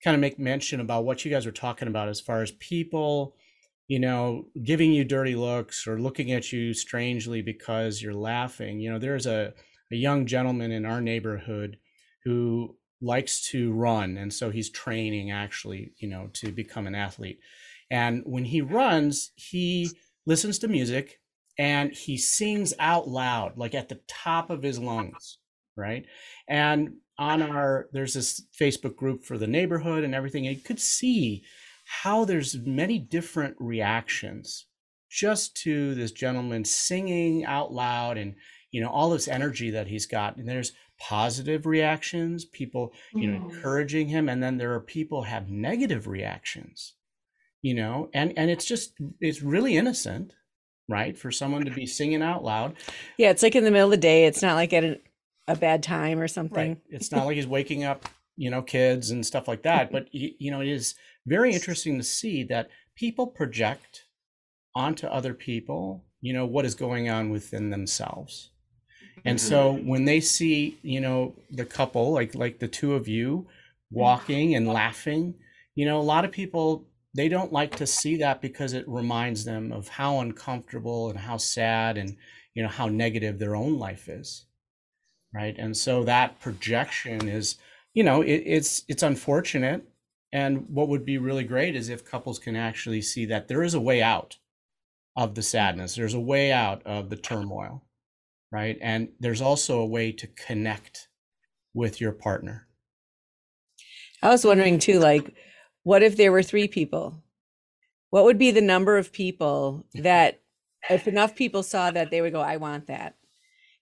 kind of make mention about what you guys were talking about as far as people you know, giving you dirty looks or looking at you strangely because you're laughing. You know, there's a, a young gentleman in our neighborhood who likes to run. And so he's training actually, you know, to become an athlete. And when he runs, he listens to music and he sings out loud, like at the top of his lungs, right? And on our, there's this Facebook group for the neighborhood and everything. And you could see how there's many different reactions just to this gentleman singing out loud and you know all this energy that he's got and there's positive reactions people you know mm. encouraging him and then there are people have negative reactions you know and and it's just it's really innocent right for someone to be singing out loud yeah it's like in the middle of the day it's not like at a, a bad time or something right. it's not like he's waking up you know kids and stuff like that but you know it is very interesting to see that people project onto other people, you know, what is going on within themselves. And mm-hmm. so when they see, you know, the couple, like like the two of you walking and laughing, you know, a lot of people they don't like to see that because it reminds them of how uncomfortable and how sad and you know how negative their own life is right and so that projection is you know it, it's it's unfortunate and what would be really great is if couples can actually see that there is a way out of the sadness. There's a way out of the turmoil right? And there's also a way to connect with your partner. I was wondering too like what if there were three people? What would be the number of people that if enough people saw that they would go i want that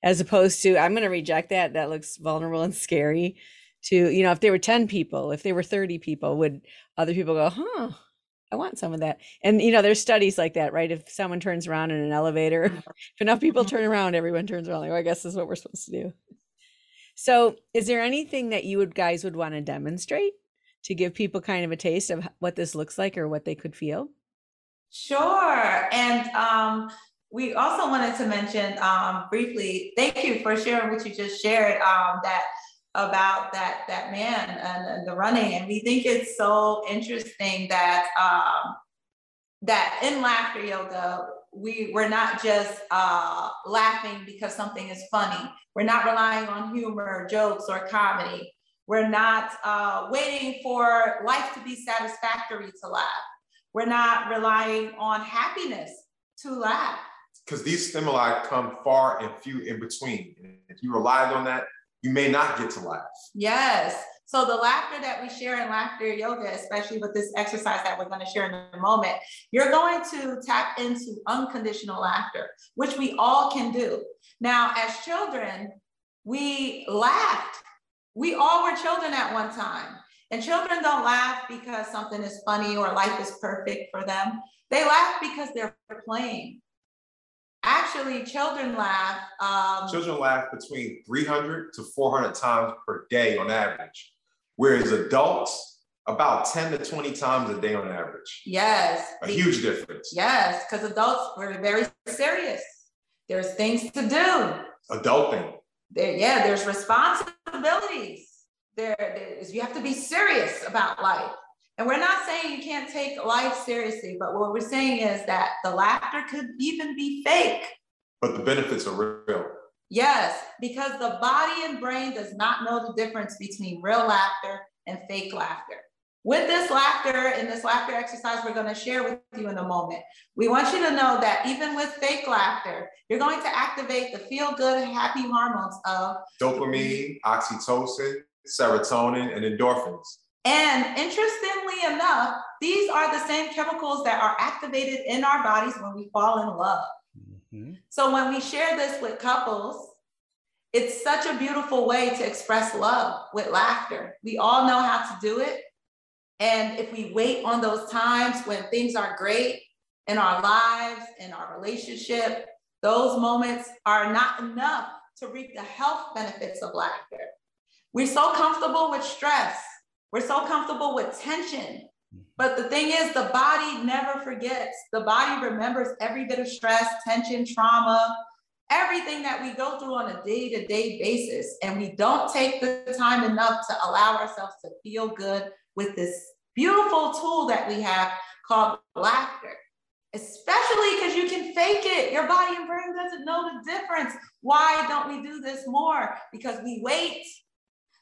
as opposed to i'm going to reject that. That looks vulnerable and scary to you know if there were 10 people if there were 30 people would other people go huh i want some of that. And you know there's studies like that right? If someone turns around in an elevator if enough people turn around everyone turns around like, well, i guess this is what we're supposed to do. So is there anything that you would guys would want to demonstrate to give people kind of a taste of what this looks like or what they could feel? Sure. And um, we also wanted to mention um, briefly, thank you for sharing what you just shared um, that about that that man and, and, the running. And we think it's so interesting that um, that in laughter yoga, we we're not just uh, laughing because something is funny. We're not relying on humor, jokes, or comedy. We're not uh, waiting for life to be satisfactory to laugh we're not relying on happiness to laugh. Because these stimuli come far and few in between. If you relied on that, you may not get to laugh. Yes. So the laughter that we share in laughter yoga, especially with this exercise that we're going to share in a moment, you're going to tap into unconditional laughter, which we all can do. Now, as children, we laughed. We all were children at one time. And children don't laugh because something is funny or life is perfect for them. They laugh because they're playing. Actually, children laugh. Um, children laugh between 300 to 400 times per day on average, whereas adults, about 10 to 20 times a day on average. Yes. A huge difference. Yes, because adults, we're very serious. There's things to do. Adulting. There, yeah, there's responsibilities there, there is you have to be serious about life. And we're not saying you can't take life seriously, but what we're saying is that the laughter could even be fake. But the benefits are real. Yes, because the body and brain does not know the difference between real laughter and fake laughter. With this laughter and this laughter exercise we're going to share with you in a moment, we want you to know that even with fake laughter, you're going to activate the feel good, happy hormones of dopamine, oxytocin, serotonin, and endorphins. And interestingly enough, these are the same chemicals that are activated in our bodies when we fall in love. Mm-hmm. So when we share this with couples, it's such a beautiful way to express love with laughter. We all know how to do it. And if we wait on those times when things are great in our lives, in our relationship, those moments are not enough to reap the health benefits of laughter. We're so comfortable with stress. We're so comfortable with tension. Mm-hmm. But the thing is, the body never forgets. The body remembers every bit of stress, tension, trauma, everything that we go through on a day to day basis. And we don't take the time enough to allow ourselves to feel good with this beautiful tool that we have called laughter. Especially because you can fake it. Your body and brain doesn't know the difference. Why don't we do this more? Because we wait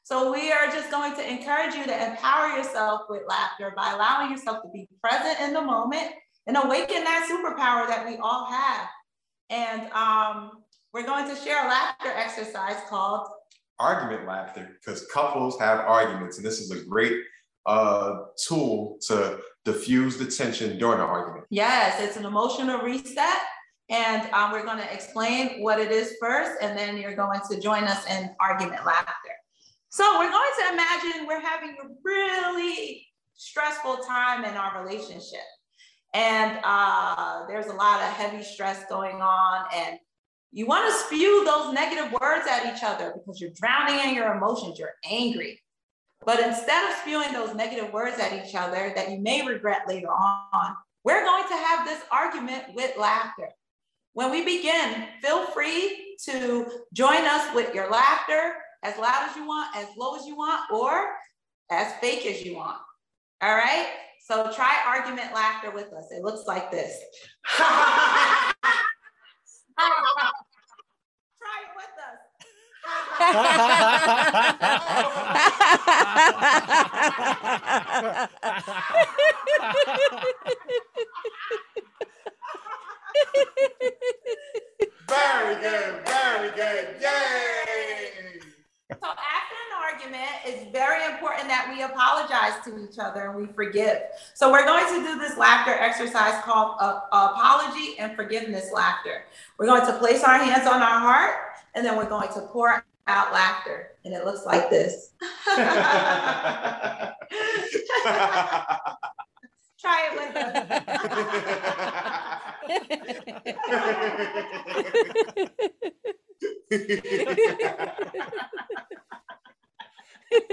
so we are just going to encourage you to empower yourself with laughter by allowing yourself to be present in the moment and awaken that superpower that we all have. And um, we're going to share a laughter exercise called argument laughter because couples have arguments, and this is a great uh, tool to diffuse the tension during an argument. Yes, it's an emotional reset. And um, we're going to explain what it is first, and then you're going to join us in argument laughter. So we're going to imagine we're having a really stressful time in our relationship. And uh, there's a lot of heavy stress going on. And you want to spew those negative words at each other because you're drowning in your emotions, you're angry. But instead of spewing those negative words at each other that you may regret later on, we're going to have this argument with laughter. When we begin, feel free to join us with your laughter as loud as you want, as low as you want, or as fake as you want. All right. So try argument laughter with us. It looks like this. try it with us. very good, very good. Yay! So after an argument, it's very important that we apologize to each other and we forgive. So we're going to do this laughter exercise called uh, apology and forgiveness laughter. We're going to place our hands on our heart and then we're going to pour out laughter. And it looks like this. Try it with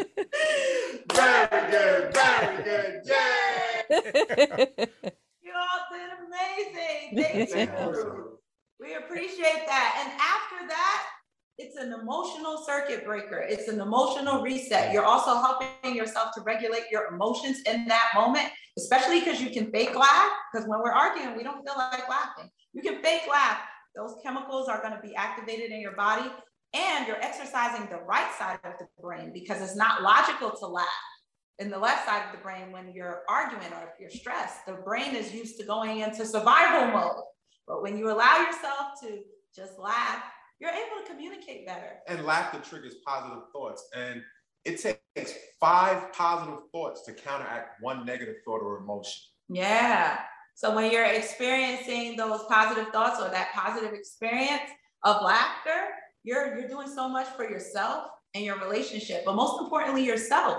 very good, very good. Yay! You all did amazing. Thank you. We appreciate that. And after that, it's an emotional circuit breaker. It's an emotional reset. You're also helping yourself to regulate your emotions in that moment, especially because you can fake laugh. Because when we're arguing, we don't feel like laughing. You can fake laugh. Those chemicals are going to be activated in your body, and you're exercising the right side of the brain because it's not logical to laugh. In the left side of the brain, when you're arguing or if you're stressed, the brain is used to going into survival mode. But when you allow yourself to just laugh, you're able to communicate better. And laughter triggers positive thoughts. And it takes five positive thoughts to counteract one negative thought or emotion. Yeah. So when you're experiencing those positive thoughts or that positive experience of laughter, you're you're doing so much for yourself and your relationship, but most importantly yourself.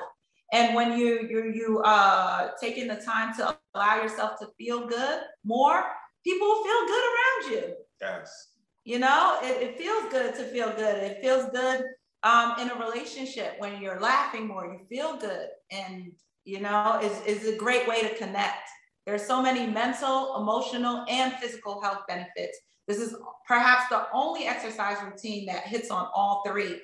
And when you you you uh taking the time to allow yourself to feel good more, people will feel good around you. Yes. You know, it, it feels good to feel good. It feels good um, in a relationship when you're laughing more, you feel good. And, you know, is is a great way to connect. There's so many mental, emotional, and physical health benefits. This is perhaps the only exercise routine that hits on all three.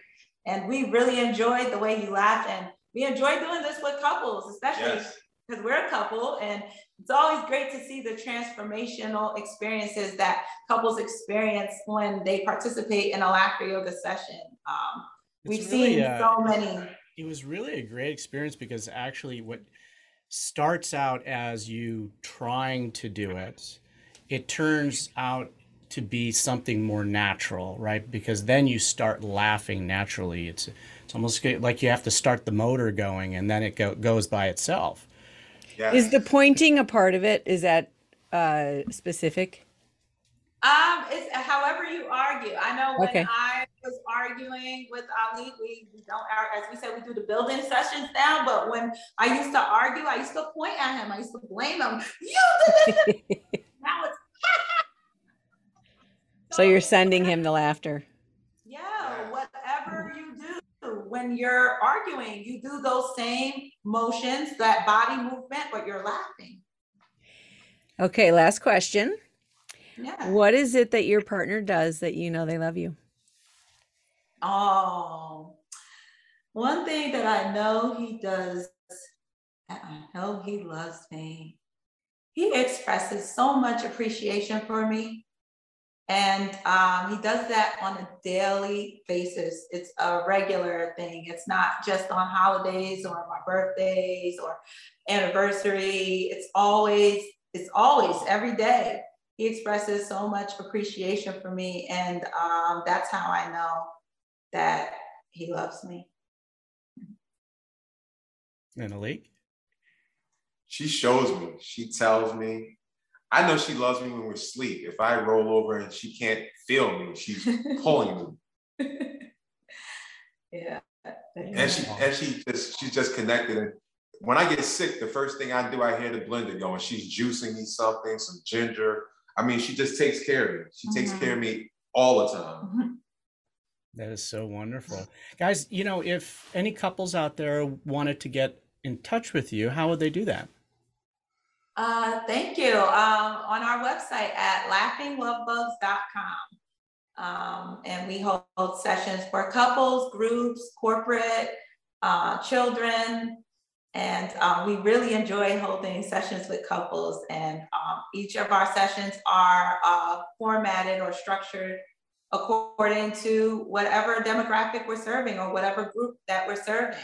And we really enjoyed the way you laughed. And we enjoy doing this with couples, especially Yes. because we're a couple. And it's always great to see the transformational experiences that couples experience when they participate in a laughter yoga session. Um, we've really, seen uh, so many. it was really a great experience because actually what starts out as you trying to do it it turns out to be something more natural right because then you start laughing naturally it's it's almost like you have to start the motor going and then it go, goes by itself Yes. Is the pointing a part of it? Is that uh, specific? Um, it's however you argue. I know when Okay. I was arguing with Ali, we, we don't, as we said, we do the building sessions now, but when I used to argue, I used to point at him. I used to blame him. You did this. now it's So you're sending him the laughter. Yeah, whatever you do when you're arguing, you do those same motions, that body movement, but you're laughing. Okay, last question. Yeah. What is it that your partner does that you know they love you? Oh, one thing that I know he does, that I know he loves me. He expresses so much appreciation for me. And um, he does that on a daily basis. It's a regular thing. It's not just on holidays or my birthdays or anniversary. It's always, it's always every day. He expresses so much appreciation for me. And um, that's how I know that he loves me. in a league She shows me. She tells me. I know she loves me when we're asleep. If I roll over and she can't feel me, she's pulling me. yeah. And she and she just she's just connected. And when I get sick, the first thing I do, I hear the blender going. She's juicing me something, some ginger. I mean, she just takes care of me. She takes Mhm. care of me all the time. That is so wonderful. Guys, you know, if any couples out there wanted to get in touch with you, how would they do that? Uh, thank you. Um, on our website at laughinglovebugs.com. Um, and we hold sessions for couples, groups, corporate, uh, children. And um, we really enjoy holding sessions with couples. And um, each of our sessions are uh, formatted or structured according to whatever demographic we're serving or whatever group that we're serving.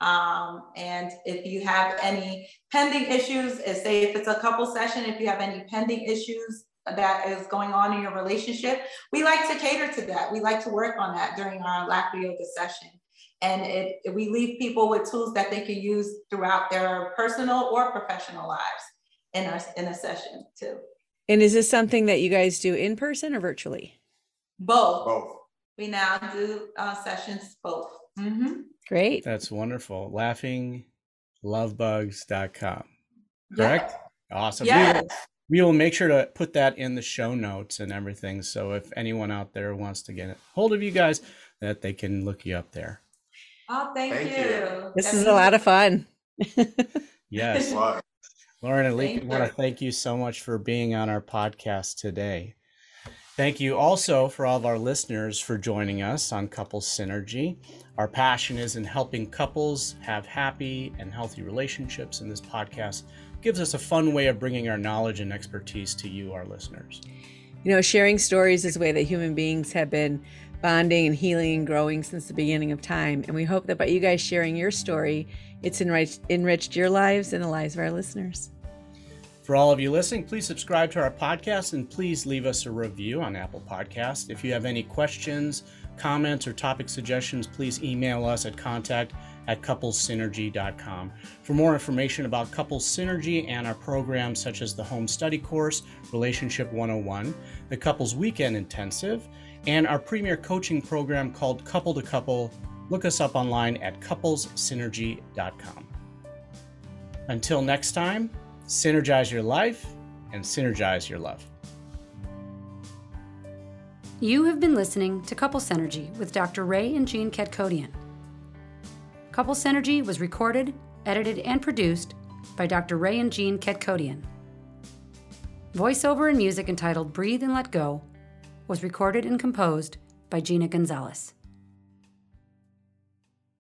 Um, and if you have any pending issues, say if it's a couple session, if you have any pending issues that is going on in your relationship, we like to cater to that. We like to work on that during our laughter yoga session. And it, we leave people with tools that they can use throughout their personal or professional lives in a, in a session too. And is this something that you guys do in person or virtually? Both. Both. We now do uh, sessions both. Mm-hmm. Great. That's wonderful. Laughinglovebugs.com. Correct? Yes. Awesome. Yes. We, will, we will make sure to put that in the show notes and everything. So if anyone out there wants to get a hold of you guys, that they can look you up there. Oh, thank, Thank you. you. This That is a lot of fun. Yes. Lauren and Lee, I want to thank you so much for being on our podcast today. Thank you also for all of our listeners for joining us on Couple Synergy. Our passion is in helping couples have happy and healthy relationships, and this podcast gives us a fun way of bringing our knowledge and expertise to you, our listeners. You know, sharing stories is a way that human beings have been bonding and healing and growing since the beginning of time. And we hope that by you guys sharing your story, it's enriched, enriched your lives and the lives of our listeners. For all of you listening, please subscribe to our podcast and please leave us a review on Apple Podcast. If you have any questions, comments, or topic suggestions, please email us at contact at couplessynergy.com. For more information about Couples Synergy and our programs such as the Home Study Course, Relationship 101, the Couples Weekend Intensive, and our premier coaching program called Couple to Couple, look us up online at couplessynergy.com. Until next time, synergize your life and synergize your love. You have been listening to Couple Synergy with Dr. Ray and Jean Ketkodian. Couple Synergy was recorded, edited, and produced by Dr. Ray and Jean Ketkodian. Voiceover and music entitled Breathe and Let Go was recorded and composed by Gina Gonzalez.